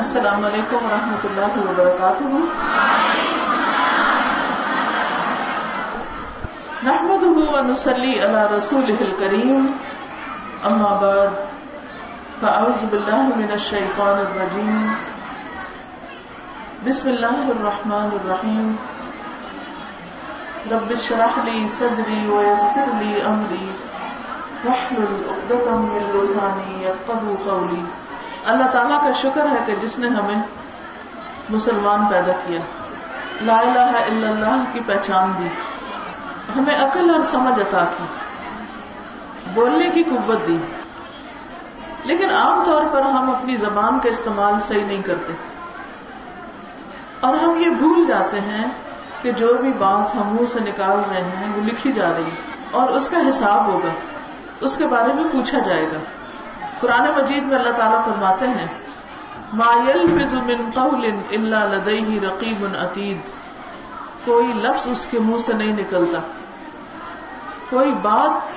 السلام علیکم ورحمۃ اللہ وبرکاتہ۔ نحمده ونصلي على رسوله الكريم اما بعد، فاعوذ بالله من الشيطان الرجيم بسم الله الرحمن الرحيم رب اشرح لي صدري ويسر لي امري واحلل عقدة من لساني يفقهوا قولي اللہ تعالیٰ کا شکر ہے کہ جس نے ہمیں مسلمان پیدا کیا۔ لا الہ الا اللہ کی پہچان دی۔ ہمیں عقل اور سمجھ عطا کی۔ بولنے کی قوت دی۔ لیکن عام طور پر ہم اپنی زبان کا استعمال صحیح نہیں کرتے۔ اور ہم یہ بھول جاتے ہیں کہ جو بھی بات ہم منہ سے نکال رہے ہیں وہ لکھی جا رہی اور اس کا حساب ہوگا۔ اس کے بارے میں پوچھا جائے گا۔ قرآن مجید میں اللہ تعالیٰ فرماتے ہیں، ما يلفظ من قول الا لديه رقیب عتید. کوئی لفظ اس کے منہ سے نہیں نکلتا۔ کوئی بات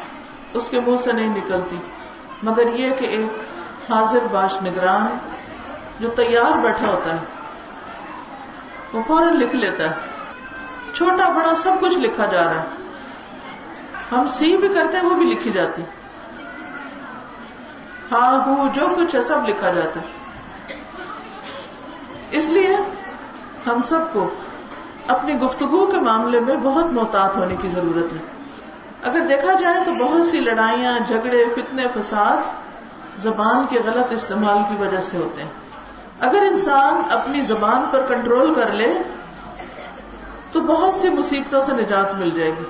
اس کے منہ سے نہیں نکلتی۔ مگر یہ کہ ایک حاضر باش نگران جو تیار بیٹھا ہوتا ہے۔ وہ فوراً لکھ لیتا ہے۔ چھوٹا، بڑا، سب کچھ لکھا جا رہا ہے۔ ہم سی بھی کرتے ہیں، وہ بھی لکھی جاتی۔ ہاں ہو جو کچھ ہے، سب لکھا جاتا ہے۔ اس لیے ہم سب کو اپنی گفتگو کے معاملے میں بہت محتاط ہونے کی ضرورت ہے۔ اگر دیکھا جائے تو بہت سی لڑائیاں، جھگڑے، فتنے، فساد زبان کے غلط استعمال کی وجہ سے ہوتے ہیں۔ اگر انسان اپنی زبان پر کنٹرول کر لے، تو بہت سی مصیبتوں سے نجات مل جائے گی۔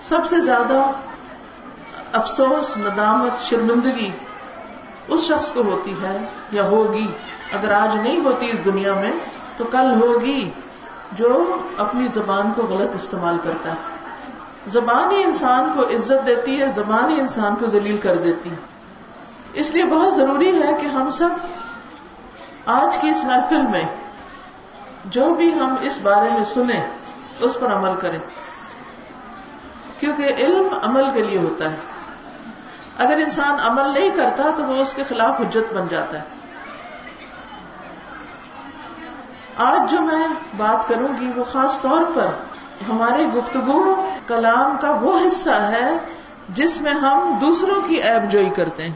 سب سے زیادہ افسوس، ندامت، شرمندگی اس شخص کو ہوتی ہے یا ہوگی۔ اگر آج نہیں ہوتی اس دنیا میں، تو کل ہوگی جو اپنی زبان کو غلط استعمال کرتا ہے۔ زبان ہی انسان کو عزت دیتی ہے زبان ہی انسان کو ذلیل کر دیتی ہے۔ اس لیے بہت ضروری ہے کہ ہم سب آج کی اس محفل میں جو بھی ہم اس بارے میں سنیں، اس پر عمل کریں۔ کیونکہ علم عمل کے لیے ہوتا ہے۔ اگر انسان عمل نہیں کرتا تو وہ اس کے خلاف حجت بن جاتا ہے۔ آج جو میں بات کروں گی وہ خاص طور پر ہماری گفتگو کلام کا وہ حصہ ہے جس میں ہم دوسروں کی ایب جوئی کرتے ہیں۔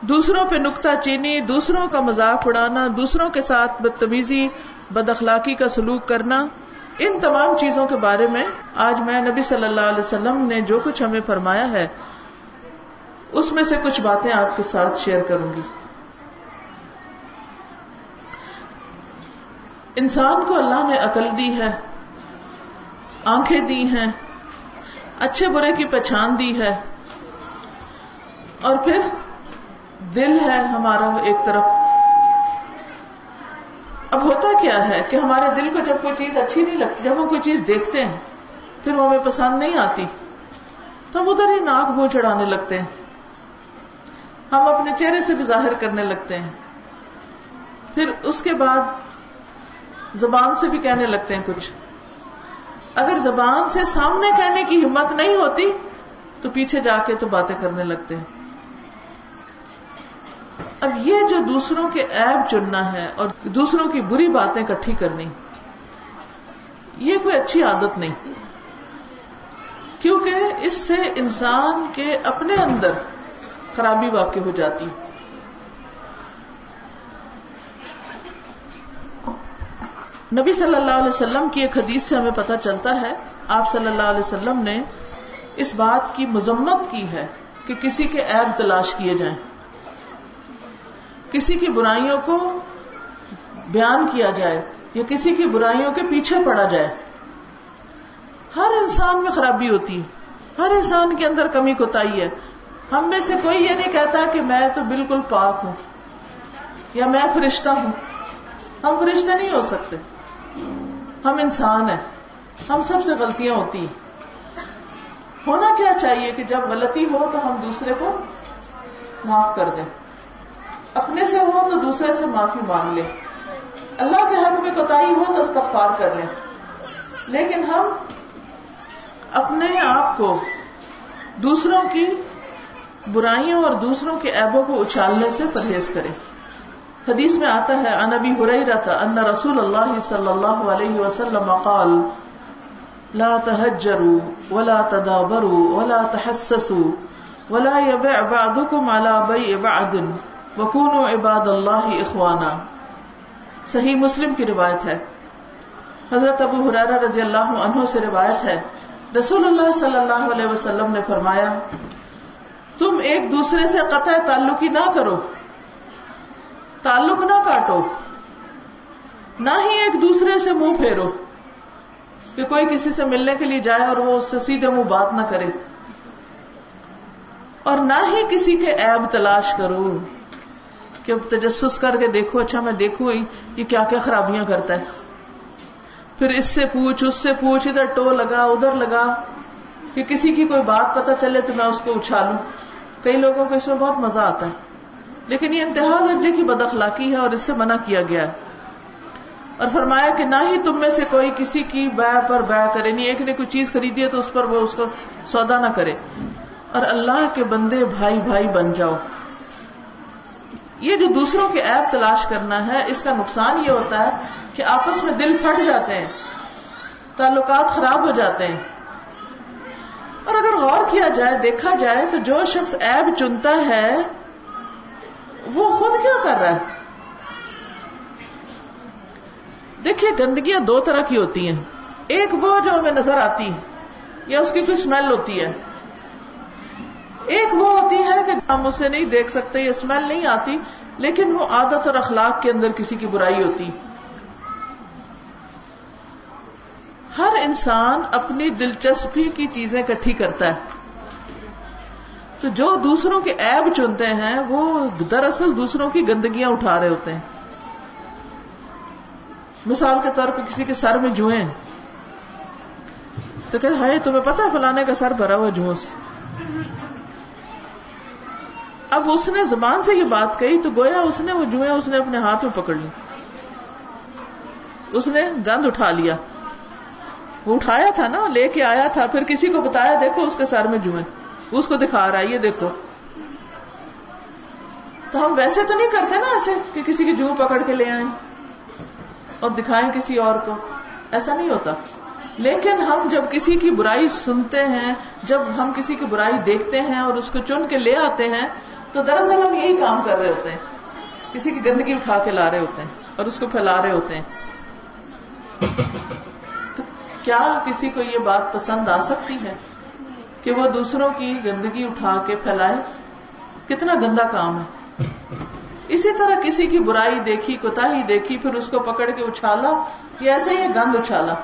دوسروں پہ نکتہ چینی، دوسروں کا مذاق اڑانا، دوسروں کے ساتھ بدتمیزی بد اخلاقی کا سلوک کرنا، ان تمام چیزوں کے بارے میں آج میں نبی صلی اللہ علیہ وسلم نے جو کچھ ہمیں فرمایا ہے اس میں سے کچھ باتیں آپ کے ساتھ شیئر کروں گی۔ انسان کو اللہ نے عقل دی ہے، آنکھیں دی ہیں، اچھے برے کی پہچان دی ہے، اور پھر دل ہے ہمارا ایک طرف۔ اب ہوتا کیا ہے کہ ہمارے دل کو جب کوئی چیز اچھی نہیں لگتی، جب ہم کوئی چیز دیکھتے ہیں، پھر وہ ہمیں پسند نہیں آتی، تو ہم ادھر ہی ناک منہ چڑھانے لگتے ہیں۔ ہم اپنے چہرے سے بھی ظاہر کرنے لگتے ہیں۔ پھر اس کے بعد زبان سے بھی کہنے لگتے ہیں کچھ۔ اگر زبان سے سامنے کہنے کی ہمت نہیں ہوتی تو پیچھے جا کے تو باتیں کرنے لگتے ہیں۔ اب یہ جو دوسروں کے ایب چننا ہے اور دوسروں کی بری باتیں کٹھی کرنی، یہ کوئی اچھی عادت نہیں۔ کیونکہ اس سے انسان کے اپنے اندر خرابی واقع ہو جاتی نبی صلی اللہ علیہ وسلم کی ایک حدیث سے ہمیں پتہ چلتا ہے، آپ صلی اللہ علیہ وسلم نے اس بات کی مذمت کی ہے کہ کسی کے عیب تلاش کیے جائیں۔ کسی کی برائیوں کو بیان کیا جائے یا کسی کی برائیوں کے پیچھے پڑا جائے۔ ہر انسان میں خرابی ہوتی ہے۔ ہر انسان کے اندر کمی کوتاہی ہے۔ ہم میں سے کوئی یہ نہیں کہتا کہ میں تو بالکل پاک ہوں یا میں فرشتہ ہوں۔ ہم فرشتے نہیں ہو سکتے۔ ہم انسان ہیں۔ ہم سب سے غلطیاں ہوتی ہیں۔ ہونا کیا چاہیے کہ جب غلطی ہو تو ہم دوسرے کو معاف کر دیں۔ اپنے سے ہو تو دوسرے سے معافی مانگ لیں۔ اللہ کے حق میں کوتا ہو تو استغفار کر لیں۔ لیکن ہم اپنے آپ کو دوسروں کی برائیوں اور دوسروں کے ایبوں کو اچھالنے سے پرہیز کریں حدیث میں آتا ہے ان ابی ہریرہ ان رسول اللہ صلی اللہ علیہ وسلم قال، لا تهجروا ولا تدابروا ولا تحسسوا ولا يبيع بعضكم على بيع بعض وكونوا عباد الله اخوانا. صحیح مسلم کی روایت ہے۔ حضرت ابو حرارہ رضی اللہ عنہ سے روایت ہے۔ رسول اللہ صلی اللہ علیہ وسلم نے فرمایا ایک دوسرے سے قطع تعلقی نہ کرو۔ تعلق نہ کاٹو۔ نہ ہی ایک دوسرے سے منہ پھیرو۔ کہ کوئی کسی سے ملنے کے لیے جائے اور وہ اس سے سیدھے منہ بات نہ کرے۔ اور نہ ہی کسی کے عیب تلاش کرو۔ کہ تجسس کر کے دیکھو اچھا میں دیکھوں یہ کیا کیا خرابیاں کرتا ہے۔ پھر اس سے پوچھ، اس سے پوچھ، ادھر ٹو لگا، ادھر لگا۔ کہ کسی کی کوئی بات پتا چلے تو میں اس کو اچھالوں۔ کئی لوگوں کو اس میں بہت مزہ آتا ہے۔ لیکن یہ انتہا درجے کی بد اخلاقی ہے اور اس سے منع کیا گیا ہے۔ اور فرمایا کہ نہ ہی تم میں سے کوئی کسی کی بے پر بے کرے نہیں ایک نے کوئی چیز خریدی ہے تو اس پر وہ اس کو سودا نہ کرے۔ اور اللہ کے بندے بھائی بھائی بن جاؤ۔ یہ جو دوسروں کے ایپ تلاش کرنا ہے، اس کا نقصان یہ ہوتا ہے کہ آپس میں دل پھٹ جاتے ہیں، تعلقات خراب ہو جاتے ہیں۔ کیا جائے، دیکھا جائے تو جو شخص ایب چنتا ہے، وہ خود کیا کر رہا ہے؟ دیکھیے، گندگیاں دو طرح کی ہوتی ہیں۔ ایک وہ جو ہمیں نظر آتی یا اس کی کوئی اسمیل ہوتی ہے۔ ایک وہ ہوتی ہے کہ ہم اسے نہیں دیکھ سکتے، یہ اسمیل نہیں آتی، لیکن وہ عادت اور اخلاق کے اندر کسی کی برائی ہوتی۔ ہر انسان اپنی دلچسپی کی چیزیں کٹھی کرتا ہے۔ تو جو دوسروں کے ایب چنتے ہیں، وہ دراصل دوسروں کی گندگیاں اٹھا رہے ہوتے ہیں۔ مثال کے طور پہ کسی کے سر میں جوئیں۔ تو کہتے ہے تمہیں پتا فلانے کا سر بھرا ہوا جوئوں سے۔ اب اس نے زبان سے یہ بات کہی تو گویا اس نے وہ جوئیں اس نے اپنے ہاتھ میں پکڑ لی اس نے گند اٹھا لیا۔ وہ اٹھایا تھا نا، لے کے آیا تھا، پھر کسی کو بتایا، دیکھو اس کے سر میں جوئیں۔ اس کو دکھا رہا ہے، یہ دیکھو۔ تو ہم ویسے تو نہیں کرتے نا ایسے کہ کسی کی جو پکڑ کے لے آئیں اور دکھائیں کسی اور کو۔ ایسا نہیں ہوتا۔ لیکن ہم جب کسی کی برائی سنتے ہیں، جب ہم کسی کی برائی دیکھتے ہیں اور اس کو چن کے لے آتے ہیں، تو دراصل ہم یہی کام کر رہے ہوتے ہیں۔ کسی کی گندگی اٹھا کے لا رہے ہوتے ہیں اور اس کو پھیلا رہے ہوتے ہیں۔ تو کیا کسی کو یہ بات پسند آ سکتی ہے؟ کہ وہ دوسروں کی گندگی اٹھا کے پھیلائے۔ کتنا گندا کام ہے۔ اسی طرح کسی کی برائی دیکھی کوتا ہی دیکھی، پھر اس کو پکڑ کے اچھالا یا ایسے ہی گند اچھالا۔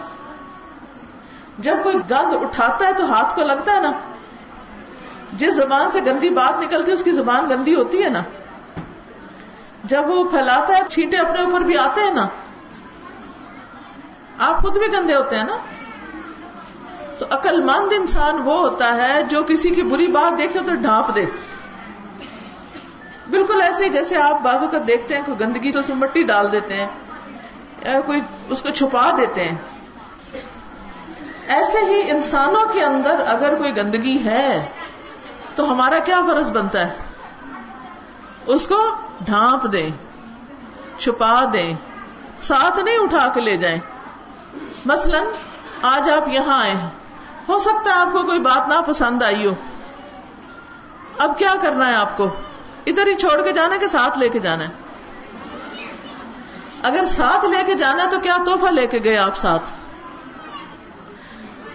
جب کوئی گند اٹھاتا ہے تو ہاتھ کو لگتا ہے نا۔ جس زبان سے گندی بات نکلتی ہے، اس کی زبان گندی ہوتی ہے نا۔ جب وہ پھیلاتا ہے، چھینٹے اپنے اوپر بھی آتے ہیں نا۔ آپ خود بھی گندے ہوتے ہیں نا۔ تو عقل مند انسان وہ ہوتا ہے جو کسی کی بری بات دیکھے تو ڈھانپ دے۔ بالکل ایسے جیسے آپ بازو کا دیکھتے ہیں، کوئی گندگی تو اس میں مٹی ڈال دیتے ہیں یا کوئی اس کو چھپا دیتے ہیں۔ ایسے ہی انسانوں کے اندر اگر کوئی گندگی ہے، تو ہمارا کیا فرض بنتا ہے؟ اس کو ڈھانپ دیں، چھپا دیں، ساتھ نہیں اٹھا کے لے جائیں۔ مثلا آج آپ یہاں آئے ہیں۔ ہو سکتا ہے آپ کو کوئی بات نہ پسند آئی ہو۔ اب کیا کرنا ہے آپ کو؟ ادھر ہی چھوڑ کے جانا کہ ساتھ لے کے جانا ہے؟ اگر ساتھ لے کے جانا تو کیا توحفہ لے کے گئے آپ ساتھ؟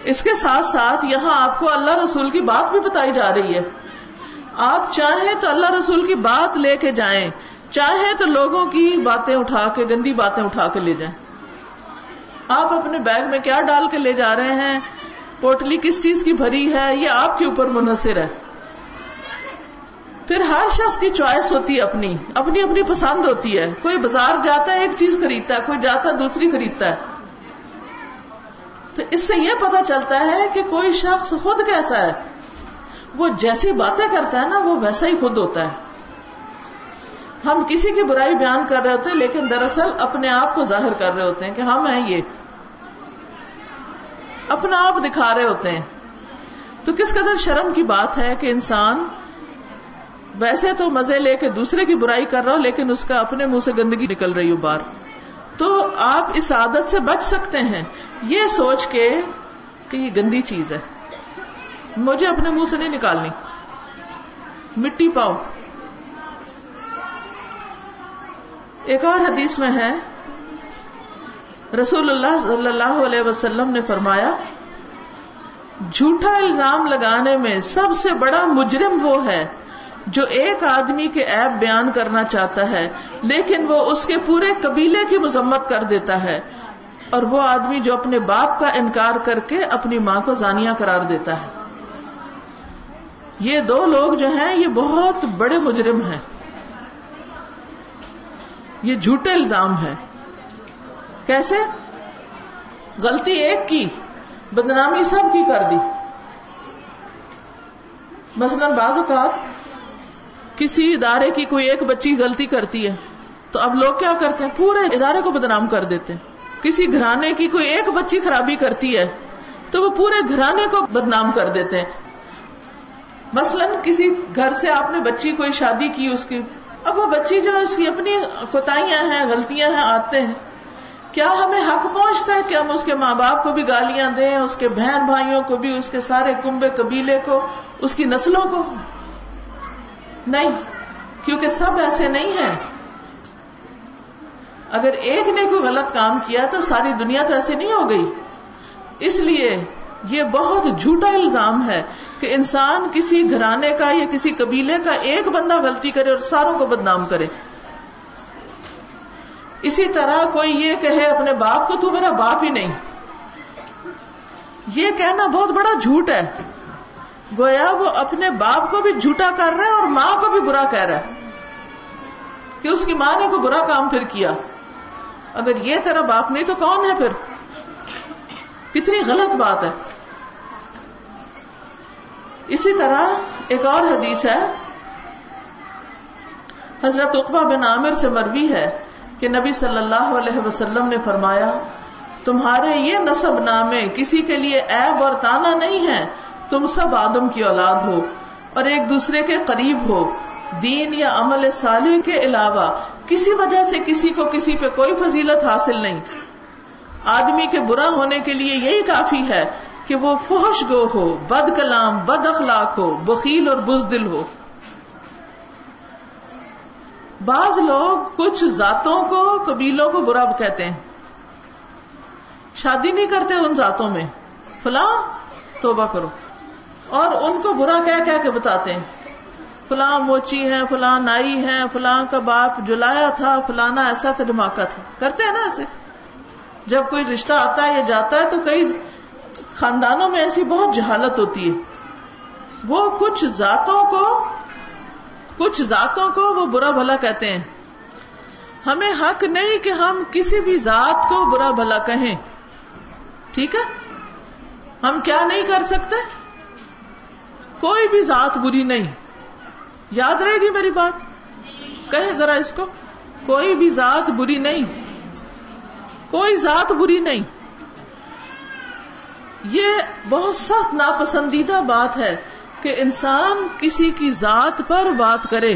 اس کے ساتھ ساتھ یہاں آپ کو اللہ رسول کی بات بھی بتائی جا رہی ہے۔ آپ چاہیں تو اللہ رسول کی بات لے کے جائیں چاہے تو لوگوں کی باتیں اٹھا کے، گندی باتیں اٹھا کے لے جائیں۔ آپ اپنے بیگ میں کیا ڈال کے لے جا رہے ہیں؟ پوٹلی کس چیز کی بھری ہے؟ یہ آپ کے اوپر منحصر ہے۔ پھر ہر شخص کی چوائس ہوتی ہے اپنی۔ اپنی اپنی پسند ہوتی ہے۔ کوئی بازار جاتا ہے، ایک چیز خریدتا ہے، کوئی جاتا ہے، دوسری خریدتا ہے۔ تو اس سے یہ پتا چلتا ہے کہ کوئی شخص خود کیسا ہے۔ وہ جیسی باتیں کرتا ہے نا، وہ ویسا ہی خود ہوتا ہے۔ ہم کسی کی برائی بیان کر رہے ہوتے ہیں، لیکن دراصل اپنے آپ کو ظاہر کر رہے ہوتے ہیں کہ ہم ہیں یہ۔ اپنا آپ دکھا رہے ہوتے ہیں۔ تو کس قدر شرم کی بات ہے کہ انسان ویسے تو مزے لے کے دوسرے کی برائی کر رہا ہو، لیکن اس کا اپنے منہ سے گندگی نکل رہی ہو بار تو آپ اس عادت سے بچ سکتے ہیں۔ یہ سوچ کے کہ یہ گندی چیز ہے۔ مجھے اپنے منہ سے نہیں نکالنی۔ مٹی پاؤ۔ ایک اور حدیث میں ہے۔ رسول اللہ صلی اللہ علیہ وسلم نے فرمایا، جھوٹا الزام لگانے میں سب سے بڑا مجرم وہ ہے جو ایک آدمی کے ایپ بیان کرنا چاہتا ہے، لیکن وہ اس کے پورے قبیلے کی مذمت کر دیتا ہے۔ اور وہ آدمی جو اپنے باپ کا انکار کر کے اپنی ماں کو زانیہ قرار دیتا ہے۔ یہ دو لوگ جو ہیں، یہ بہت بڑے مجرم ہیں۔ یہ جھوٹے الزام ہے کیسے؟ غلطی ایک کی، بدنامی سب کی کر دی۔ مثلاً بعض اوقات کسی ادارے کی کوئی ایک بچی غلطی کرتی ہے، تو اب لوگ کیا کرتے ہیں؟ پورے ادارے کو بدنام کر دیتے ہیں۔ کسی گھرانے کی کوئی ایک بچی خرابی کرتی ہے، تو وہ پورے گھرانے کو بدنام کر دیتے ہیں۔ مثلاً کسی گھر سے آپ نے بچی کوئی شادی کی اس کی، اب وہ بچی جو ہے اس کی اپنی کوتاہیاں ہیں، غلطیاں ہیں، آتے ہیں۔ کیا ہمیں حق پہنچتا ہے کہ ہم اس کے ماں باپ کو بھی گالیاں دیں، اس کے بہن بھائیوں کو بھی، اس کے سارے کنبے قبیلے کو، اس کی نسلوں کو؟ نہیں، کیونکہ سب ایسے نہیں ہیں۔ اگر ایک نے کوئی غلط کام کیا تو ساری دنیا تو ایسے نہیں ہو گئی۔ اس لیے یہ بہت جھوٹا الزام ہے کہ انسان کسی گھرانے کا یا کسی قبیلے کا ایک بندہ غلطی کرے اور ساروں کو بدنام کرے۔ اسی طرح کوئی یہ کہے اپنے باپ کو، تو میرا باپ ہی نہیں۔ یہ کہنا بہت بڑا جھوٹ ہے۔ گویا وہ اپنے باپ کو بھی جھوٹا کر رہا ہے اور ماں کو بھی برا کہہ رہا ہے۔ کہ اس کی ماں نے کوئی برا کام پھر کیا۔ اگر یہ تیرا باپ نہیں تو کون ہے پھر؟ کتنی غلط بات ہے۔ اسی طرح ایک اور حدیث ہے۔ حضرت اقبا بن عامر سے مروی ہے۔ کہ نبی صلی اللہ علیہ وسلم نے فرمایا، تمہارے یہ نصب نامے کسی کے لیے ایب اور تانا نہیں ہے تم سب آدم کی اولاد ہو اور ایک دوسرے کے قریب ہو۔ دین یا عمل صالح کے علاوہ کسی وجہ سے کسی کو کسی پہ کوئی فضیلت حاصل نہیں۔ آدمی کے برا ہونے کے لیے یہی کافی ہے کہ وہ فحش گو ہو، بد کلام، بد اخلاق ہو، بخیل اور بزدل ہو۔ بعض لوگ کچھ ذاتوں کو قبیلوں کو برا کہتے ہیں۔ شادی نہیں کرتے ان ذاتوں میں۔ فلاں توبہ کرو۔ اور ان کو برا کہہ کہہ کے بتاتے ہیں۔ فلاں موچی ہے فلاں نائی ہے فلاں کا باپ جلایا تھا، فلانا ایسا تھا، دھماکہ تھا۔ کرتے ہیں نا ایسے۔ جب کوئی رشتہ آتا ہے یا جاتا ہے تو کئی خاندانوں میں ایسی بہت جہالت ہوتی ہے۔ وہ کچھ ذاتوں کو کچھ ذاتوں کو وہ برا بھلا کہتے ہیں۔ ہمیں حق نہیں کہ ہم کسی بھی ذات کو برا بھلا کہیں۔ ٹھیک ہے؟ ہم کیا نہیں کر سکتے؟ کوئی بھی ذات بری نہیں۔ یاد رہے گی میری بات؟ کہے ذرا اس کو۔ کوئی بھی ذات بری نہیں۔ کوئی ذات بری نہیں۔ یہ بہت سخت ناپسندیدہ بات ہے۔ کہ انسان کسی کی ذات پر بات کرے۔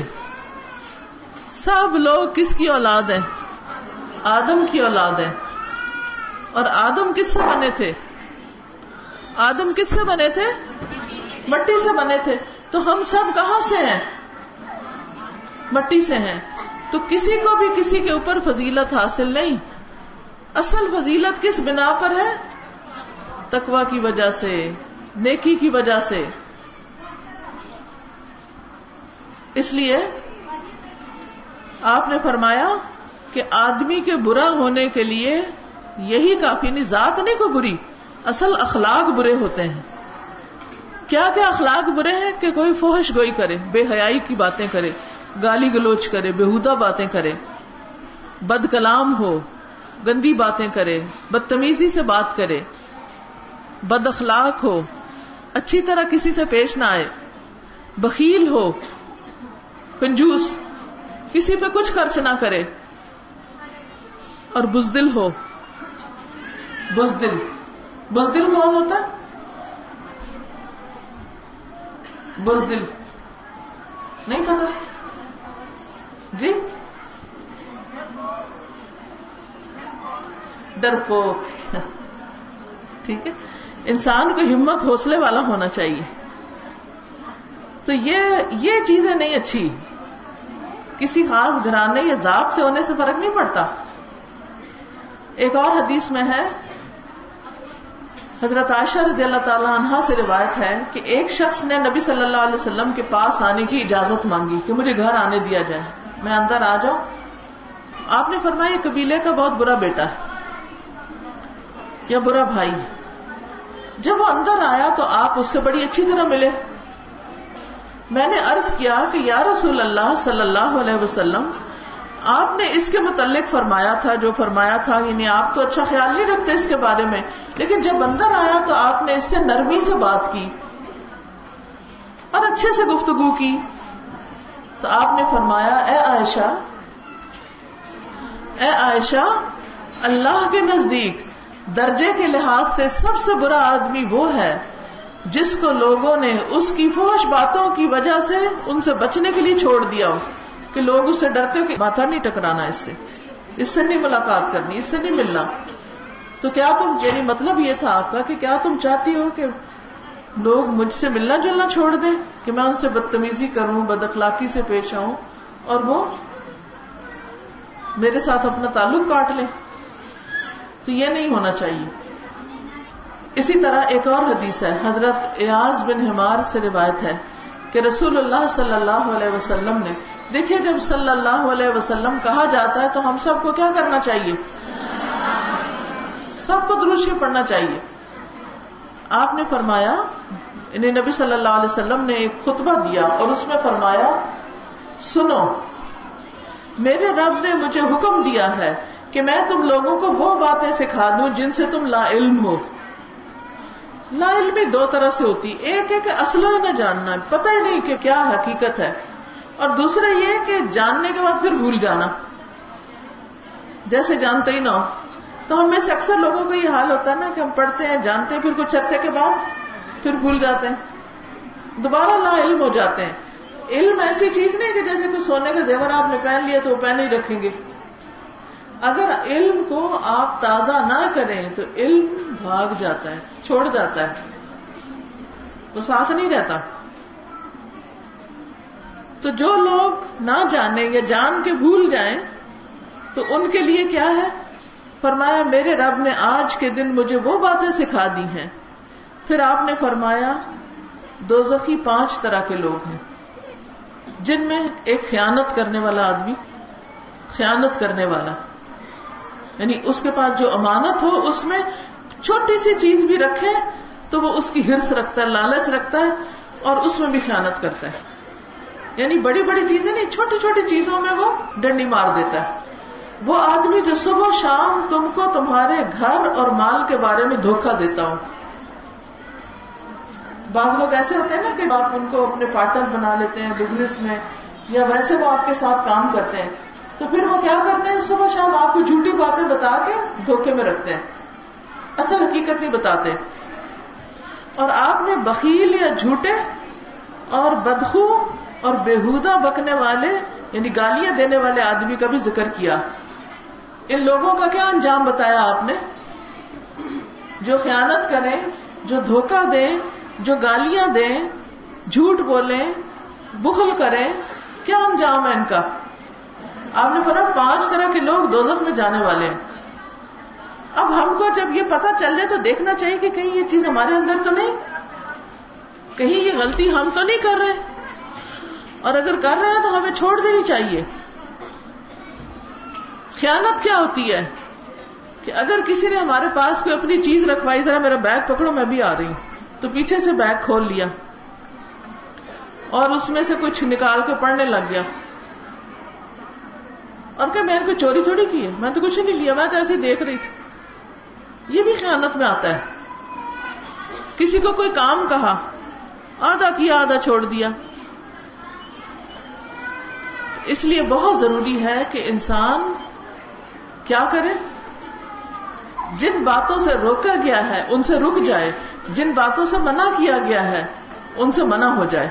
سب لوگ کس کی اولاد ہیں؟ آدم کی اولاد ہے اور آدم کس سے بنے تھے؟ آدم کس سے بنے تھے؟ مٹی سے بنے تھے۔ تو ہم سب کہاں سے ہیں؟ مٹی سے ہیں۔ تو کسی کو بھی کسی کے اوپر فضیلت حاصل نہیں۔ اصل فضیلت کس بنا پر ہے؟ تکوا کی وجہ سے، نیکی کی وجہ سے۔ اس لیے آپ نے فرمایا کہ آدمی کے برا ہونے کے لیے یہی کافی نہیں، ذات نہیں کو بری، اصل اخلاق برے ہوتے ہیں۔ کیا کیا اخلاق برے ہیں؟ کہ کوئی فوہش گوئی کرے، بے حیائی کی باتیں کرے، گالی گلوچ کرے، بےحدہ باتیں کرے، بد کلام ہو، گندی باتیں کرے، بدتمیزی سے بات کرے، بد اخلاق ہو، اچھی طرح کسی سے پیش نہ آئے، بخیل ہو کنجوس، کسی پہ کچھ خرچ نہ کرے۔ اور بزدل ہو۔ بزدل۔ بزدل کون ہوتا؟ ہے بزدل۔ نہیں پتا؟ جی؟ ڈرپوک۔ ٹھیک ہے۔ انسان کو ہمت حوصلے والا ہونا چاہیے۔ تو یہ یہ چیزیں نہیں اچھی۔ کسی خاص گھرانے یا ذات سے ہونے سے فرق نہیں پڑتا۔ ایک اور حدیث میں ہے، حضرت عائشہ رضی اللہ تعالیٰ عنہ سے روایت ہے کہ ایک شخص نے نبی صلی اللہ علیہ وسلم کے پاس آنے کی اجازت مانگی کہ مجھے گھر آنے دیا جائے۔ میں اندر آ جاؤں۔ آپ نے فرمایا یہ قبیلے کا بہت برا بیٹا ہے یا برا بھائی جب وہ اندر آیا تو آپ اس سے بڑی اچھی طرح ملے۔ میں نے عرض کیا کہ یا رسول اللہ صلی اللہ علیہ وسلم، آپ نے اس کے متعلق فرمایا تھا، جو فرمایا تھا یعنی آپ تو اچھا خیال نہیں رکھتے اس کے بارے میں، لیکن جب اندر آیا تو آپ نے اس سے نرمی سے بات کی اور اچھے سے گفتگو کی۔ تو آپ نے فرمایا، اے عائشہ اے عائشہ، اللہ کے نزدیک درجے کے لحاظ سے سب سے برا آدمی وہ ہے جس کو لوگوں نے اس کی فوش باتوں کی وجہ سے ان سے بچنے کے لیے چھوڑ دیا ہو، کہ لوگ اس سے ڈرتے ہو کہ ماتھا نہیں ٹکرانا اس سے۔ اس سے نہیں ملاقات کرنی، اس سے نہیں ملنا۔ تو کیا تم یعنی مطلب یہ تھا آپ کا کہ کیا تم چاہتی ہو کہ لوگ مجھ سے ملنا جلنا چھوڑ دیں؟ کہ میں ان سے بدتمیزی کروں بد اخلاقی سے پیش آؤں اور وہ میرے ساتھ اپنا تعلق کاٹ لیں۔ تو یہ نہیں ہونا چاہیے۔ اسی طرح ایک اور حدیث ہے، حضرت ایاز بن ہمار سے روایت ہے کہ رسول اللہ صلی اللہ علیہ وسلم نے، دیکھیے جب صلی اللہ علیہ وسلم کہا جاتا ہے تو ہم سب کو کیا کرنا چاہیے؟ سب کو دروشی پڑھنا چاہیے۔ آپ نے فرمایا انہیں نبی صلی اللہ علیہ وسلم نے ایک خطبہ دیا اور اس میں فرمایا، سنو، میرے رب نے مجھے حکم دیا ہے کہ میں تم لوگوں کو وہ باتیں سکھا دوں جن سے تم لا علم ہو۔ لا علمی دو طرح سے ہوتی، ایک ہے کہ اصل نہ جاننا، پتہ ہی نہیں کہ کیا حقیقت ہے۔ اور دوسرا یہ کہ جاننے کے بعد پھر بھول جانا۔ جیسے جانتے ہی نہ ہو۔ تو ہم میں سے اکثر لوگوں کو یہ حال ہوتا ہے نا کہ ہم پڑھتے ہیں، جانتے ہیں، پھر کچھ عرصے کے بعد پھر بھول جاتے ہیں۔ دوبارہ لا علم ہو جاتے ہیں۔ علم ایسی چیز نہیں کہ جیسے کوئی سونے کا زیور آپ نے پہن لیا تو وہ پہن ہی رکھیں گے۔ اگر علم کو آپ تازہ نہ کریں تو علم بھاگ جاتا ہے، چھوڑ جاتا ہے۔ وہ ساتھ نہیں رہتا۔ تو جو لوگ نہ جانے یا جان کے بھول جائیں، تو ان کے لیے کیا ہے؟ فرمایا، میرے رب نے آج کے دن مجھے وہ باتیں سکھا دی ہیں۔ پھر آپ نے فرمایا دو زخی پانچ طرح کے لوگ ہیں۔ جن میں ایک خیانت کرنے والا آدمی، خیانت کرنے والا۔ یعنی اس کے پاس جو امانت ہو، اس میں چھوٹی سی چیز بھی رکھے تو وہ اس کی ہرس رکھتا ہے، لالچ رکھتا ہے اور اس میں بھی خیانت کرتا ہے۔ یعنی بڑی بڑی چیزیں نہیں، چھوٹی چھوٹی چیزوں میں وہ ڈنڈی مار دیتا ہے۔ وہ آدمی جو صبح شام تم کو تمہارے گھر اور مال کے بارے میں دھوکا دیتا ہوں بعض لوگ ایسے ہوتے ہیں نا کہ آپ ان کو اپنے پارٹنر بنا لیتے ہیں، بزنس میں، یا ویسے وہ آپ کے ساتھ کام کرتے ہیں۔ تو پھر وہ کیا کرتے ہیں؟ صبح شام آپ کو جھوٹی باتیں بتا کے دھوکے میں رکھتے ہیں۔ اصل حقیقت نہیں بتاتے۔ اور آپ نے بکیل یا جھوٹے اور بدخو اور بےحدہ بکنے والے یعنی گالیاں دینے والے آدمی کا بھی ذکر کیا۔ ان لوگوں کا کیا انجام بتایا آپ نے؟ جو خیانت کریں، جو دھوکہ دیں، جو گالیاں دیں، جھوٹ بولیں، بخل کریں، کیا انجام ہے ان کا؟ آپ نے فرق پانچ طرح کے لوگ دوزخ میں جانے والے ہیں۔ اب ہم کو جب یہ پتا چل جائے تو دیکھنا چاہیے کہ کہیں یہ چیز ہمارے اندر تو نہیں، کہیں یہ غلطی ہم تو نہیں کر رہے۔ اور اگر کر رہے ہیں تو ہمیں چھوڑ دینی چاہیے۔ خیانت کیا ہوتی ہے کہ اگر کسی نے ہمارے پاس کوئی اپنی چیز رکھوائی، ذرا میرا بیگ پکڑو، میں بھی آ رہی ہوں۔ تو پیچھے سے بیگ کھول لیا اور اس میں سے کچھ نکال کے پڑھنے لگ گیا۔ اور کہ میں نے کوئی چوری چوری کی ہے؟ میں تو کچھ نہیں لیا، میں تو ایسے دیکھ رہی تھی۔ یہ بھی خیانت میں آتا ہے۔ کسی کو کوئی کام کہا، آدھا کیا، آدھا چھوڑ دیا۔ اس لیے بہت ضروری ہے کہ انسان کیا کرے؟ جن باتوں سے روکا گیا ہے، ان سے رک جائے۔ جن باتوں سے منع کیا گیا ہے، ان سے منع ہو جائے۔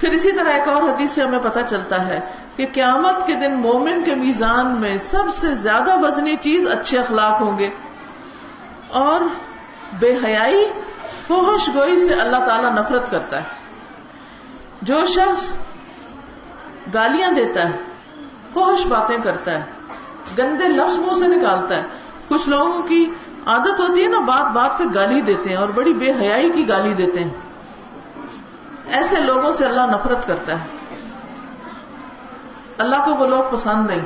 پھر اسی طرح ایک اور حدیث سے ہمیں پتہ چلتا ہے کہ قیامت کے دن مومن کے میزان میں سب سے زیادہ وزنی چیز اچھے اخلاق ہوں گے۔ اور بے حیائی فوہش گوئی سے اللہ تعالی نفرت کرتا ہے۔ جو شخص گالیاں دیتا ہے فوہش باتیں کرتا ہے، گندے لفظ منہ سے نکالتا ہے۔ کچھ لوگوں کی عادت ہوتی ہے نا، بات بات پہ گالی دیتے ہیں اور بڑی بے حیائی کی گالی دیتے ہیں۔ ایسے لوگوں سے اللہ نفرت کرتا ہے۔ اللہ کو وہ لوگ پسند نہیں۔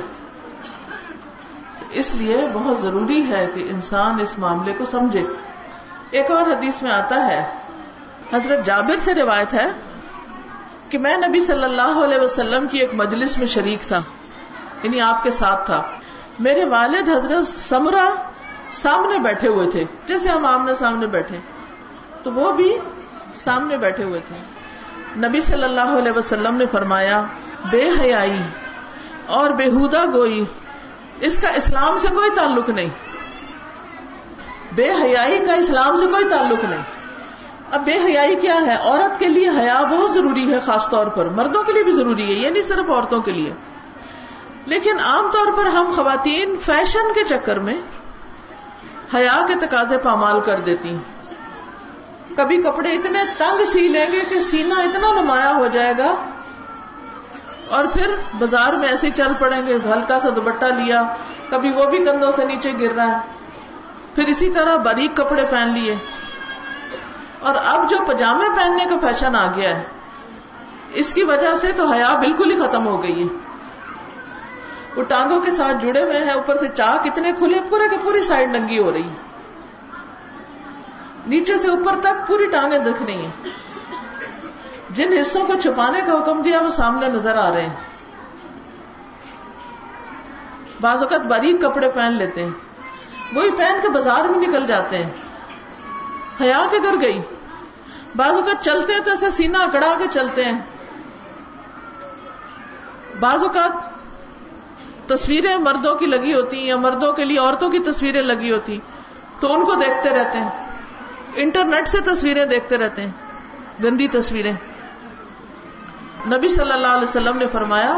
اس لیے بہت ضروری ہے کہ انسان اس معاملے کو سمجھے۔ ایک اور حدیث میں آتا ہے۔ حضرت جابر سے روایت ہے کہ میں نبی صلی اللہ علیہ وسلم کی ایک مجلس میں شریک تھا۔ یعنی آپ کے ساتھ تھا۔ میرے والد حضرت سمرا سامنے بیٹھے ہوئے تھے۔ جیسے ہم آمنے سامنے بیٹھے۔ تو وہ بھی سامنے بیٹھے ہوئے تھے۔ نبی صلی اللہ علیہ وسلم نے فرمایا، بے حیائی اور بےحدہ گوئی، اس کا اسلام سے کوئی تعلق نہیں۔ بے حیائی کا اسلام سے کوئی تعلق نہیں۔ اب بے حیائی کیا ہے؟ عورت کے لیے حیا بہت ضروری ہے خاص طور پر۔ مردوں کے لیے بھی ضروری ہے، یہ نہیں صرف عورتوں کے لیے۔ لیکن عام طور پر ہم خواتین فیشن کے چکر میں حیا کے تقاضے پامال کر دیتی۔ ہیں کبھی کپڑے اتنے تنگ سی لیں گے کہ سینا اتنا نمایاں ہو جائے گا۔ اور پھر بازار میں ایسے چل پڑیں گے، ہلکا سا دوپٹہ لیا، کبھی وہ بھی کندھوں سے نیچے گر رہا ہے۔ پھر اسی طرح باریک کپڑے پہن لیے۔ اور اب جو پجامے پہننے کا فیشن آ گیا ہے، اس کی وجہ سے تو حیا بالکل ہی ختم ہو گئی ہے۔ وہ ٹانگوں کے ساتھ جڑے ہوئے ہیں، اوپر سے چاک اتنے کھلے، پورے کے پوری سائڈ ننگی ہو رہی نیچے سے اوپر تک پوری ٹانگیں دکھ رہی ہیں۔ جن حصوں کو چھپانے کا حکم دیا وہ سامنے نظر آ رہے ہیں۔ بعض اوقات باریک کپڑے پہن لیتے ہیں۔ وہی پہن کے بازار میں نکل جاتے ہیں۔ حیا کدھر گئی؟ بعض اوقات چلتے ہیں تو ایسا سینا اکڑا کے چلتے ہیں۔ بعض اوقات تصویریں مردوں کی لگی ہوتی یا مردوں کے لیے عورتوں کی تصویریں لگی ہوتی تو ان کو دیکھتے رہتے ہیں۔ انٹرنیٹ سے تصویریں دیکھتے رہتے ہیں، گندی تصویریں۔ نبی صلی اللہ علیہ وسلم نے فرمایا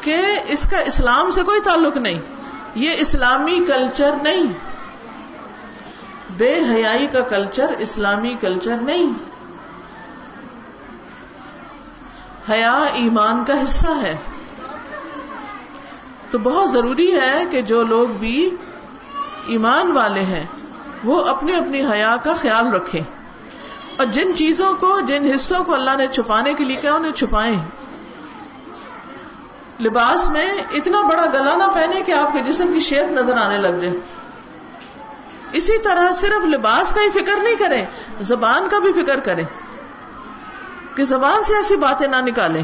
کہ اس کا اسلام سے کوئی تعلق نہیں، یہ اسلامی کلچر نہیں۔ بے حیائی کا کلچر اسلامی کلچر نہیں۔ حیا ایمان کا حصہ ہے۔ تو بہت ضروری ہے کہ جو لوگ بھی ایمان والے ہیں وہ اپنی اپنی حیا کا خیال رکھیں اور جن چیزوں کو، جن حصوں کو اللہ نے چھپانے کے لیے کیا، انہیں چھپائیں۔ لباس میں اتنا بڑا گلا نہ پہنے کہ آپ کے جسم کی شیپ نظر آنے لگ جائے۔ اسی طرح صرف لباس کا ہی فکر نہیں کریں، زبان کا بھی فکر کریں۔ کہ زبان سے ایسی باتیں نہ نکالیں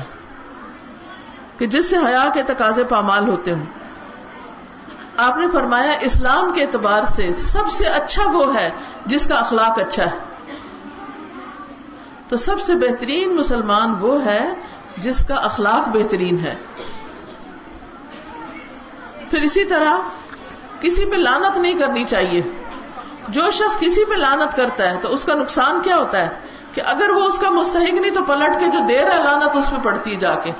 کہ جس سے حیا کے تقاضے پامال ہوتے ہوں۔ آپ نے فرمایا اسلام کے اعتبار سے سب سے اچھا وہ ہے جس کا اخلاق اچھا ہے۔ تو سب سے بہترین مسلمان وہ ہے جس کا اخلاق بہترین ہے۔ پھر اسی طرح کسی پہ لانت نہیں کرنی چاہیے۔ جو شخص کسی پہ لانت کرتا ہے تو اس کا نقصان کیا ہوتا ہے؟ کہ اگر وہ اس کا مستحق نہیں تو پلٹ کے جو دیر ہے لانت اس پہ پڑتی جا کے۔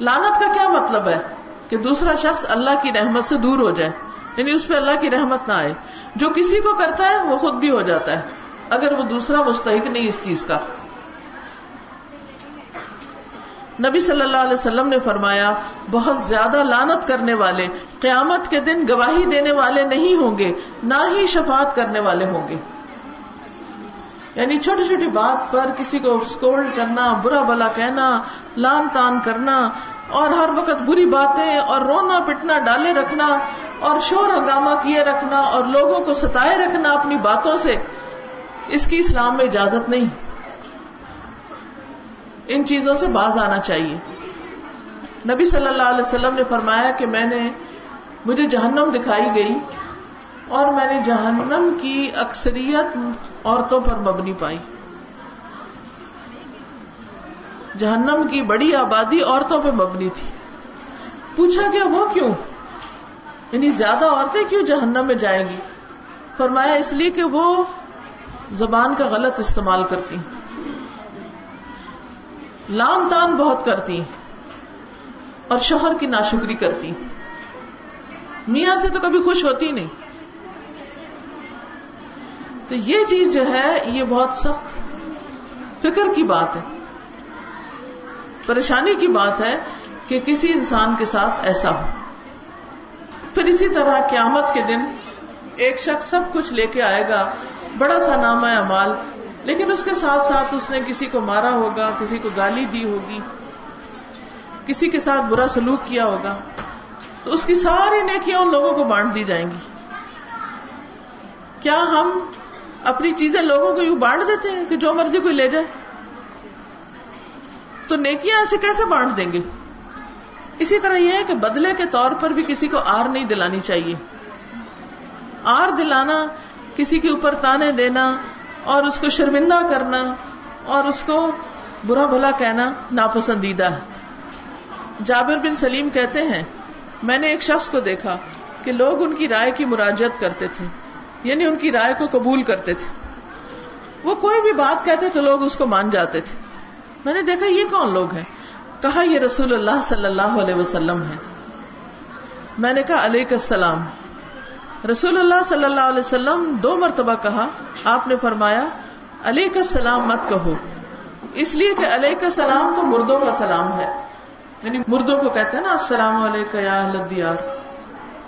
لانت کا کیا مطلب ہے؟ کہ دوسرا شخص اللہ کی رحمت سے دور ہو جائے یعنی اس پہ اللہ کی رحمت نہ آئے۔ جو کسی کو کرتا ہے، وہ خود بھی ہو جاتا ہے۔ اگر وہ دوسرا مستحق نہیں اس چیز کا۔ نبی صلی اللہ علیہ وسلم نے فرمایا، بہت زیادہ لانت کرنے والے، قیامت کے دن گواہی دینے والے نہیں ہوں گے، نہ ہی شفاعت کرنے والے ہوں گے۔ یعنی چھوٹی چھوٹی بات پر کسی کو اسکولڈ کرنا، برا بلا کہنا، لان تان کرنا اور ہر وقت بری باتیں اور رونا پٹنا ڈالے رکھنا اور شور ہنگامہ کیے رکھنا اور لوگوں کو ستائے رکھنا اپنی باتوں سے، اس کی اسلام میں اجازت نہیں۔ ان چیزوں سے باز آنا چاہیے۔ نبی صلی اللہ علیہ وسلم نے فرمایا کہ میں نے مجھے جہنم دکھائی گئی اور میں نے جہنم کی اکثریت عورتوں پر مبنی پائی۔ جہنم کی بڑی آبادی عورتوں پہ مبنی تھی۔ پوچھا کہ وہ کیوں؟ یعنی زیادہ عورتیں کیوں جہنم میں جائیں گی؟ فرمایا اس لیے کہ وہ زبان کا غلط استعمال کرتی۔ لام تان بہت کرتی اور شوہر کی ناشکری کرتی۔ میاں سے تو کبھی خوش ہوتی نہیں۔ تو یہ چیز جو ہے، یہ بہت سخت فکر کی بات ہے۔ پریشانی کی بات ہے کہ کسی انسان کے ساتھ ایسا ہو۔ پھر اسی طرح قیامت کے دن ایک شخص سب کچھ لے کے آئے گا، بڑا سا نام ہے امال، لیکن اس کے ساتھ ساتھ اس نے کسی کو مارا ہوگا، کسی کو گالی دی ہوگی، کسی کے ساتھ برا سلوک کیا ہوگا۔ تو اس کی ساری نیکیاں ان لوگوں کو بانٹ دی جائیں گی۔ کیا ہم اپنی چیزیں لوگوں کو یوں بانٹ دیتے ہیں کہ جو مرضی کوئی لے جائے؟ تو نیکیاں ایسے کیسے بانٹ دیں گے؟ اسی طرح یہ ہے کہ بدلے کے طور پر بھی کسی کو آر نہیں دلانی چاہیے۔ آر دلانا، کسی کے اوپر تانے دینا، اور اس کو شرمندہ کرنا، اور اس کو برا بھلا کہنا ناپسندیدہ۔ ہے جابر بن سلیم کہتے ہیں، میں نے ایک شخص کو دیکھا کہ لوگ ان کی رائے کی مراجت کرتے تھے یعنی ان کی رائے کو قبول کرتے تھے۔ وہ کوئی بھی بات کہتے تو لوگ اس کو مان جاتے تھے۔ میں نے دیکھا یہ کون لوگ ہیں؟ کہا یہ رسول اللہ صلی اللہ علیہ وسلم ہے میں نے کہا علیہ السلام۔ رسول اللہ صلی اللہ علیہ وسلم دو مرتبہ کہا، آپ نے فرمایا علیہ السلام مت کہو۔ اس لیے کہ علیہ السلام تو مردوں کا سلام ہے۔ یعنی مردوں کو کہتے ہیں نا، السلام علیکم یا اہل الدیار۔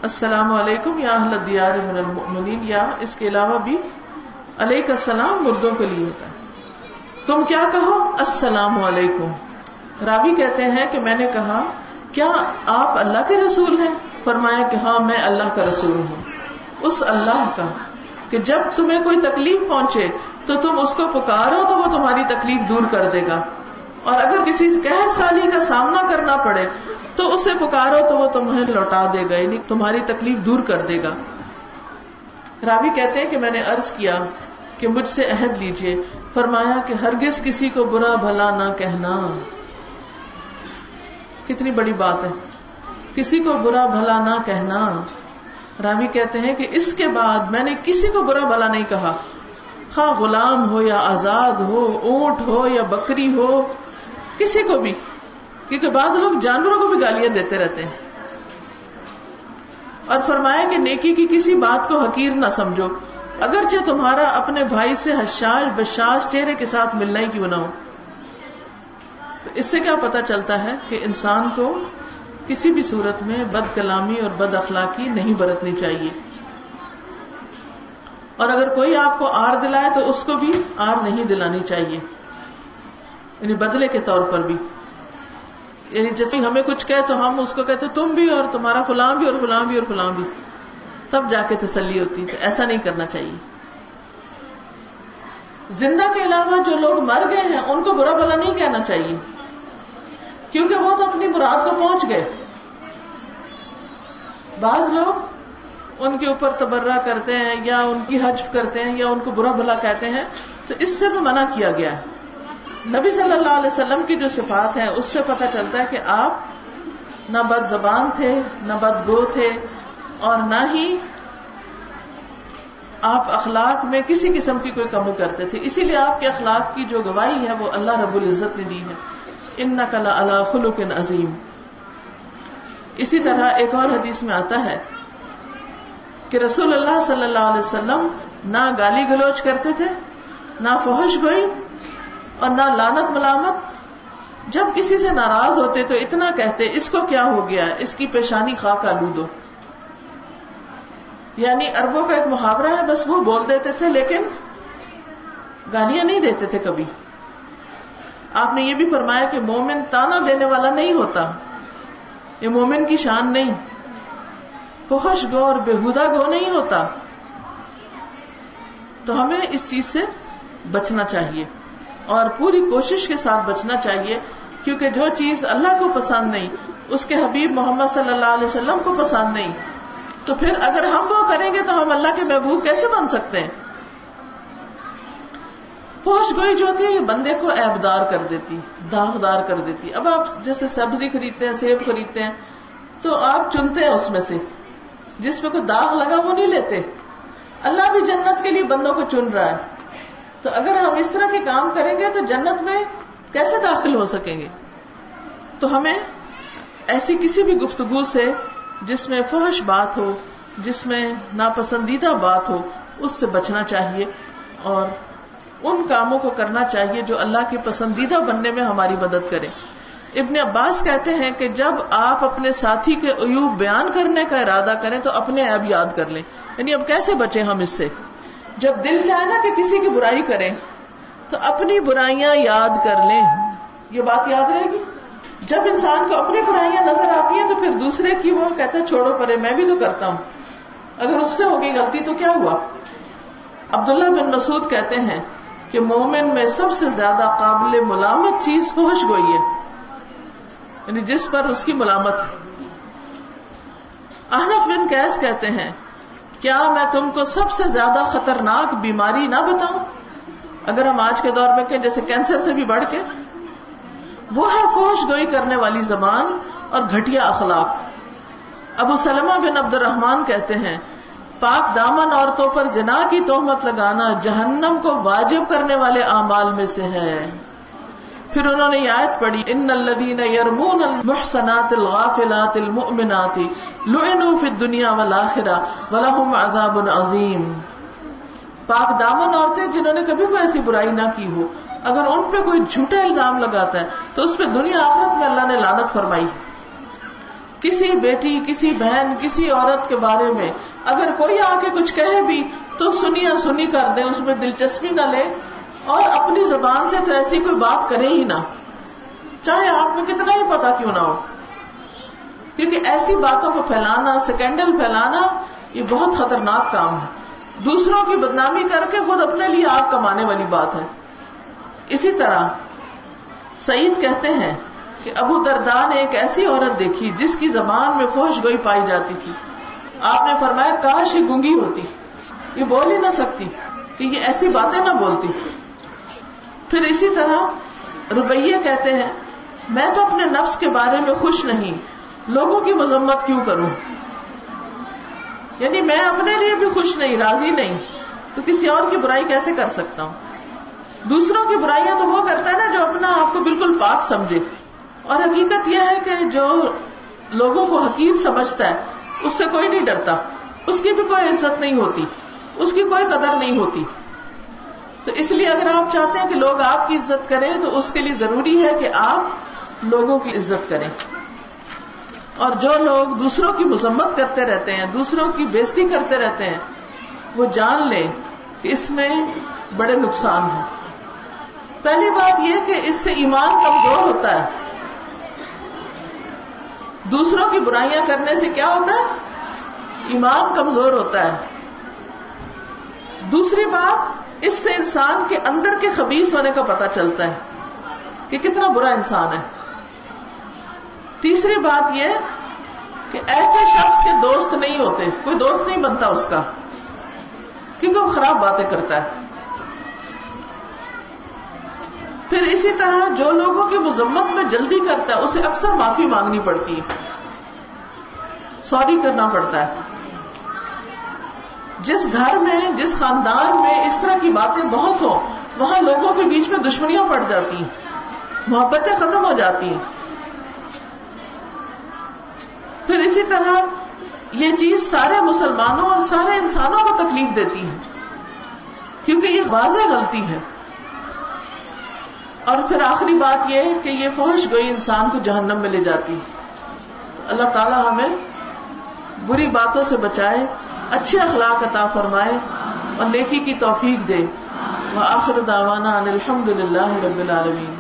السلام علیکم یا اہل الدیار من المؤمنین۔ یا اس کے علاوہ بھی علیہ السلام مردوں کے لیے ہوتا ہے۔ تم کیا کہو؟ السلام علیکم۔ رابی کہتے ہیں کہ میں نے کہا، کیا آپ اللہ کے رسول ہیں؟ فرمایا کہ ہاں میں اللہ کا رسول ہوں۔ اس اللہ کا کہ جب تمہیں کوئی تکلیف پہنچے تو تم اس کو پکارو تو وہ تمہاری تکلیف دور کر دے گا۔ اور اگر کسی سالی کا سامنا کرنا پڑے تو اسے پکارو تو وہ تمہیں لوٹا دے گا یعنی تمہاری تکلیف دور کر دے گا۔ رابی کہتے ہیں کہ میں نے ارض کیا کہ مجھ سے عہد لیجیے فرمایا کہ ہرگز کسی کو برا بھلا نہ کہنا۔ کتنی بڑی بات ہے۔ کسی کو برا بھلا نہ کہنا۔ راوی کہتے ہیں کہ اس کے بعد میں نے کسی کو برا بھلا نہیں کہا۔ خواہ غلام ہو یا آزاد ہو، اونٹ ہو یا بکری ہو، کسی کو بھی۔ کیونکہ بعض لوگ جانوروں کو بھی گالیاں دیتے رہتے ہیں۔ اور فرمایا کہ نیکی کی کسی بات کو حقیر نہ سمجھو۔ اگرچہ تمہارا اپنے بھائی سے حشاش بشاش چہرے کے ساتھ ملنا ہی کیوں نہ ہو؟ تو اس سے کیا پتا چلتا ہے کہ انسان کو کسی بھی صورت میں بد کلامی اور بد اخلاقی نہیں برتنی چاہیے۔ اور اگر کوئی آپ کو آر دلائے تو اس کو بھی آر نہیں دلانی چاہیے۔ یعنی بدلے کے طور پر بھی۔ یعنی جیسے ہمیں کچھ کہے تو ہم اس کو کہتے تم بھی اور تمہارا فلاں بھی اور فلاں بھی اور فلاں بھی۔ تب جا کے تسلی ہوتی، تو ایسا نہیں کرنا چاہیے۔ زندہ کے علاوہ جو لوگ مر گئے ہیں، ان کو برا بلا نہیں کہنا چاہیے۔ کیونکہ وہ تو اپنی مراد کو پہنچ گئے۔ بعض لوگ ان کے اوپر تبرہ کرتے ہیں، یا ان کی حجف کرتے ہیں، یا ان کو برا بھلا کہتے ہیں، تو اس سے بھی منع کیا گیا ہے۔ نبی صلی اللہ علیہ وسلم کی جو صفات ہیں، اس سے پتا چلتا ہے کہ آپ نہ بد زبان تھے، نہ بد گو تھے اور نہ ہی آپ اخلاق میں کسی قسم کی کوئی کمی کرتے تھے۔ اسی لیے آپ کے اخلاق کی جو گواہی ہے وہ اللہ رب العزت نے دی ہے۔ ان نقل اللہ خلوق عظیم اسی طرح ایک اور حدیث میں آتا ہے کہ رسول اللہ صلی اللہ علیہ وسلم نہ گالی گلوچ کرتے تھے، نہ فوہش گوئی اور نہ لانت ملامت۔ جب کسی سے ناراض ہوتے تو اتنا کہتے، اس کو کیا ہو گیا؟ اس کی پیشانی خاک آلو دو۔ یعنی اربوں کا ایک محاورہ ہے، بس وہ بول دیتے تھے، لیکن گالیاں نہیں دیتے تھے کبھی۔ آپ نے یہ بھی فرمایا کہ مومن تانا دینے والا نہیں ہوتا۔ یہ مومن کی شان نہیں۔ فحش گو اور بےحدہ گو نہیں ہوتا۔ تو ہمیں اس چیز سے بچنا چاہیے۔ اور پوری کوشش کے ساتھ بچنا چاہیے، کیونکہ جو چیز اللہ کو پسند نہیں، اس کے حبیب محمد صلی اللہ علیہ وسلم کو پسند نہیں۔ تو پھر اگر ہم وہ کریں گے تو ہم اللہ کے محبوب کیسے بن سکتے ہیں؟ پوش گوئی جو ہوتی ہے، یہ بندے کو ایبدار کر دیتی، داغدار کر دیتی۔ اب آپ جیسے سبزی خریدتے ہیں، سیب خریدتے ہیں، تو آپ چنتے ہیں اس میں سے۔ جس میں کوئی داغ لگا، وہ نہیں لیتے۔ اللہ بھی جنت کے لیے بندوں کو چن رہا ہے۔ تو اگر ہم اس طرح کے کام کریں گے تو جنت میں کیسے داخل ہو سکیں گے؟ تو ہمیں ایسی کسی بھی گفتگو سے جس میں فحش بات ہو، جس میں ناپسندیدہ بات ہو، اس سے بچنا چاہیے اور ان کاموں کو کرنا چاہیے جو اللہ کے پسندیدہ بننے میں ہماری مدد کرے ابن عباس کہتے ہیں کہ جب آپ اپنے ساتھی کے عیوب بیان کرنے کا ارادہ کریں تو اپنے اب یاد کر لیں۔ یعنی اب کیسے بچے ہم اس سے؟ جب دل چاہے نا کہ کسی کی برائی کریں تو اپنی برائیاں یاد کر لیں۔ یہ بات یاد رہے گی؟ جب انسان کو اپنی برائیاں نظر آتی ہیں تو پھر دوسرے کی وہ کہتا ہے چھوڑو پرے، میں بھی تو کرتا ہوں۔ اگر اس سے ہوگی غلطی تو کیا ہوا؟ عبداللہ بن مسعود کہتے ہیں کہ مومن میں سب سے زیادہ قابل ملامت چیز فوش گوئی ہے۔ یعنی جس پر اس کی ملامت ہے۔ احنف بن کیس کہتے ہیں، کیا میں تم کو سب سے زیادہ خطرناک بیماری نہ بتاؤں؟ اگر ہم آج کے دور میں کہیں، جیسے کینسر سے بھی بڑھ کے وہ ہے فوش گوئی کرنے والی زبان اور گھٹیا اخلاق۔ ابو سلمہ بن عبد الرحمان کہتے ہیں، پاک دامن عورتوں پر جنا کی توہمت لگانا جہنم کو واجب کرنے والے اعمال میں سے ہے۔ پھر انہوں نے آیت پڑھی، ان الذین یرمون المحصنات الغافلات المؤمنات لعنوا فی الدنیا والآخرہ ولہم عذاب عظیم۔ پاک دامن عورتیں جنہوں نے کبھی کوئی ایسی برائی نہ کی ہو اگر ان پہ کوئی جھوٹا الزام لگاتا ہے، تو اس پہ دنیا آخرت میں اللہ نے لانت فرمائی۔ کسی بیٹی، کسی بہن، کسی عورت کے بارے میں اگر کوئی آ کے کچھ کہے بھی، تو سنیا سنی کر دے، اس میں دلچسپی نہ لے۔ اور اپنی زبان سے تو ایسی کوئی بات کرے ہی نہ۔ چاہے آپ کو کتنا ہی پتا کیوں نہ ہو۔ کیونکہ ایسی باتوں کو پھیلانا، سکینڈل پھیلانا، یہ بہت خطرناک کام ہے۔ دوسروں کی بدنامی کر کے خود اپنے لیے آگ کمانے والی بات ہے۔ اسی طرح سعید کہتے ہیں کہ ابو دردا نے ایک ایسی عورت دیکھی جس کی زبان میں فوش گوئی پائی جاتی تھی۔ آپ نے فرمایا، کاش یہ گنگی ہوتی۔ یہ بول ہی نہ سکتی کہ یہ ایسی باتیں نہ بولتی۔ پھر اسی طرح روبیے کہتے ہیں، میں تو اپنے نفس کے بارے میں خوش نہیں، لوگوں کی مذمت کیوں کروں؟ یعنی میں اپنے لیے بھی خوش نہیں، راضی نہیں، تو کسی اور کی برائی کیسے کر سکتا ہوں؟ دوسروں کی برائیاں تو وہ کرتا ہے نا جو اپنا آپ کو بالکل پاک سمجھے۔ اور حقیقت یہ ہے کہ جو لوگوں کو حقیر سمجھتا ہے، اس سے کوئی نہیں ڈرتا۔ اس کی بھی کوئی عزت نہیں ہوتی۔ اس کی کوئی قدر نہیں ہوتی۔ تو اس لیے اگر آپ چاہتے ہیں کہ لوگ آپ کی عزت کریں، تو اس کے لیے ضروری ہے کہ آپ لوگوں کی عزت کریں۔ اور جو لوگ دوسروں کی مذمت کرتے رہتے ہیں، دوسروں کی بےزتی کرتے رہتے ہیں، وہ جان لیں کہ اس میں بڑے نقصان ہیں۔ پہلی بات یہ کہ اس سے ایمان کمزور ہوتا ہے۔ دوسروں کی برائیاں کرنے سے کیا ہوتا ہے؟ ایمان کمزور ہوتا ہے۔ دوسری بات، اس سے انسان کے اندر کے خبیص ہونے کا پتہ چلتا ہے کہ کتنا برا انسان ہے۔ تیسری بات یہ کہ ایسے شخص کے دوست نہیں ہوتے، کوئی دوست نہیں بنتا اس کا، کیونکہ وہ خراب باتیں کرتا ہے۔ پھر اسی طرح جو لوگوں کی مذمت میں جلدی کرتا ہے، اسے اکثر معافی مانگنی پڑتی ہے۔ سوری کرنا پڑتا ہے۔ جس گھر میں، جس خاندان میں اس طرح کی باتیں بہت ہوں، وہاں لوگوں کے بیچ میں دشمنیاں پڑ جاتی ہیں۔ محبتیں ختم ہو جاتی ہیں۔ پھر اسی طرح یہ چیز سارے مسلمانوں اور سارے انسانوں کو تکلیف دیتی ہے۔ کیونکہ یہ واضح غلطی ہے۔ اور پھر آخری بات یہ ہے کہ یہ فوش گوئی انسان کو جہنم میں لے جاتی تو اللہ تعالیٰ ہمیں بری باتوں سے بچائے، اچھے اخلاق عطا فرمائے اور نیکی کی توفیق دے۔ وہ آخر داوانہ الحمد للہ رب العالمین۔